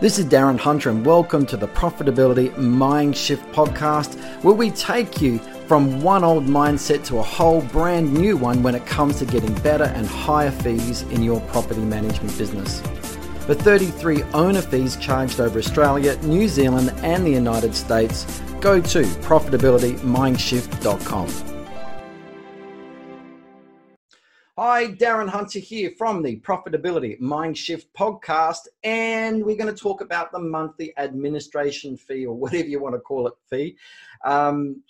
This is Darren Hunter, and welcome to the Profitability Mind Shift podcast, where we take you from one old mindset to a whole brand new one when it comes to getting better and higher fees in your property management business. For 33 owner fees charged over Australia, New Zealand, and the United States, go to profitabilitymindshift.com. Hi, Darren Hunter here from the Profitability Mindshift podcast, and we're going to talk about the monthly administration fee or whatever you want to call it fee. Um,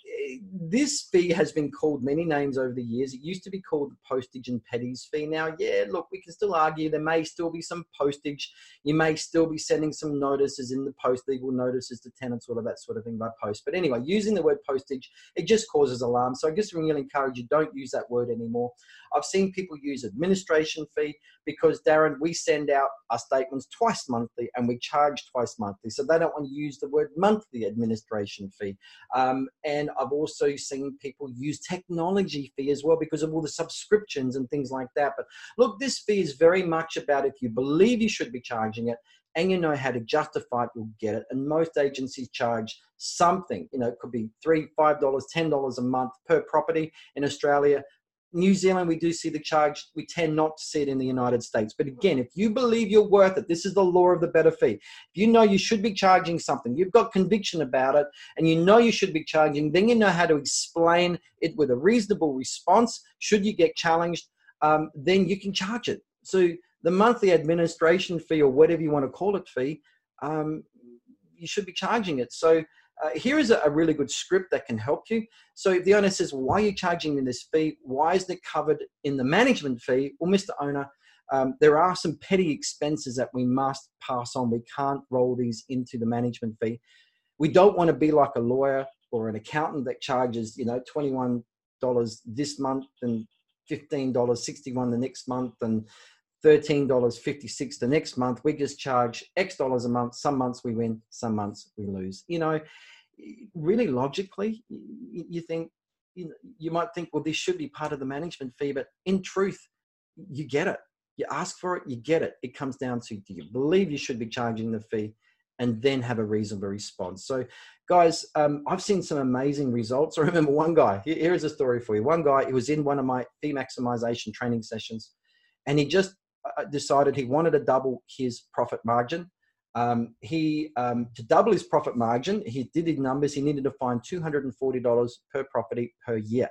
this fee has been called many names over the years. It used to be called the postage and petties fee. Now, yeah, look, we can still argue there may still be some postage. You may still be sending some notices in the post, legal notices to tenants, all of that sort of thing by post. But anyway, using the word postage, it just causes alarm. So I just really encourage you don't use that word anymore. I've seen people use administration fee because, Darren, we send out our statements twice monthly and we charge twice monthly. So they don't want to use the word monthly administration fee. Um, and I've also seen people use technology fee as well because of all the subscriptions and things like that. But look, this fee is very much about if you believe you should be charging it and you know how to justify it, you'll get it. And most agencies charge something, you know, it could be three, five dollars, ten dollars a month per property in Australia. New Zealand, we do see the charge. We tend not to see it in the United States. But again, if you believe you're worth it, this is the law of the better fee. If you know you should be charging something, you've got conviction about it, and you know you should be charging, then you know how to explain it with a reasonable response. Should you get challenged, um, then you can charge it. So the monthly administration fee, or whatever you want to call it, fee, um, you should be charging it. So uh, here is a, a, really good script that can help you. So if the owner says, why are you charging me this fee? Why isn't it covered in the management fee? Well, Mr. Owner, um, there are some petty expenses that we must pass on. We can't roll these into the management fee. We don't want to be like a lawyer or an accountant that charges, you know, $21 this month and $15.61 the next month and $13.56 the next month. We just charge X dollars a month. Some months we win, some months we lose. You know, really logically, you think, you, might think, well, this should be part of the management fee, but in truth, you get it. You ask for it, you get it. It comes down to do you believe you should be charging the fee? and then have a reasonable response. So, guys, um, I've seen some amazing results. I remember one guy, here is a story for you. One guy, he was in one of my fee maximization training sessions, and he just decided he wanted to double his profit margin. Um, he um, to double his profit margin, he did his numbers. He needed to find two hundred and forty dollars per property per year,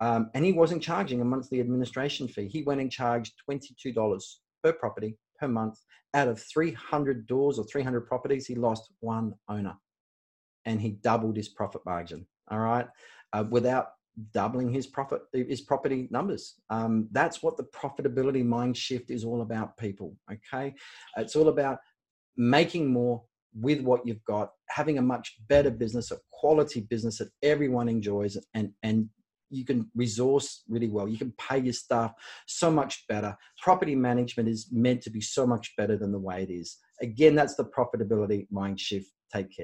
um, and he wasn't charging a monthly administration fee. He went and charged twenty two dollars per property per month. Out of three hundred doors or three hundred properties, he lost one owner, and he doubled his profit margin. All right, uh, without doubling his profit his property numbers. Um, that's what the profitability mind shift is all about people okay? It's all about making more with what you've got having a much better business a quality business that everyone enjoys and and you can resource really well. You can pay your staff so much better. Property management is meant to be so much better than the way it is. Again that's the profitability mind shift. Take care